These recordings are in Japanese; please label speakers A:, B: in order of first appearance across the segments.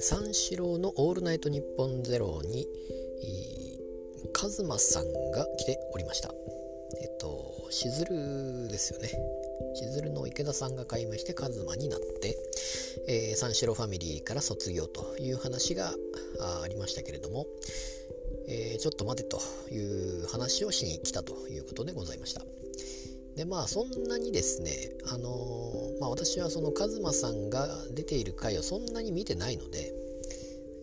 A: 三四郎の「オールナイトニッポンゼロにカズマさんが来ておりました。えっとしずるですよね。しずるの池田さんが買いましてカズマになって、えー、三四郎ファミリーから卒業という話がありましたけれども、えー、ちょっと待てという話をしに来たということでございました。でまあそんなにですねあのー、まあ私はそのカズマさんが出ている回をそんなに見てないので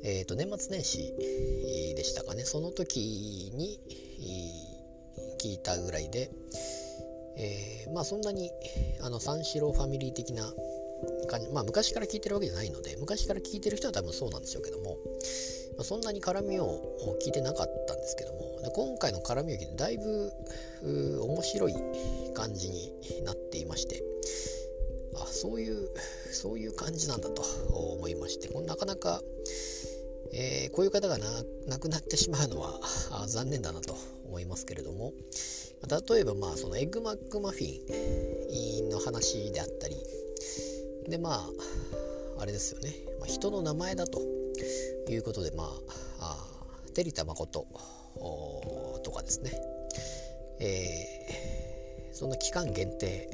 A: え、ー、と年末年始でしたかね。その時に聞いたぐらいで、えー、まあそんなにあの三四郎ファミリー的な感じまあ昔から聞いてるわけじゃないので昔から聞いてる人は多分そうなんでしょうけども、まあ、そんなに絡みを聞いてなかったんですけども今回の絡みを聞いてだいぶ面白い感じになっていましてあそういうそういう感じなんだと思いましてなかなか、えー、こういう方が亡くなってしまうのは残念だなと思いますけれども例えばまあそのエッグマックマフィンの話であったりでまああれですよね、まあ、人の名前だということでまああ照田誠とかですね、えー、そんな期間限定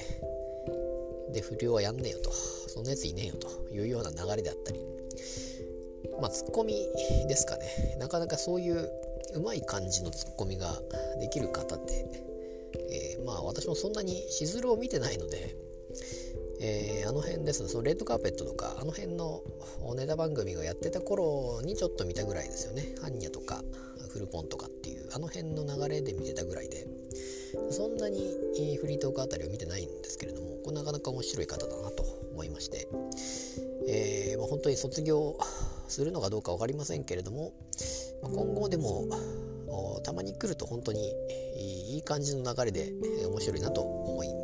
A: で不良はやんねえよと。そんなやついねえよと。いうような流れであったり。まあツッコミですかね。なかなかそういううまい感じのツッコミができる方って、えー、まあ私もそんなにしずるを見てないのでえー、あの辺ですね。そのレッドカーペットとかあの辺のネタ番組がやってた頃にちょっと見たぐらいですよね。ハンニャとかフルポンとかっていうあの辺の流れで見てたぐらいで。そんなにフリートークあたりを見てないんですけれどもこれなかなか面白い方だなと思いまして、えー、まあ、本当に卒業するのかどうか分かりませんけれども、今後でもたまに来ると本当にいい感じの流れで面白いなと思います。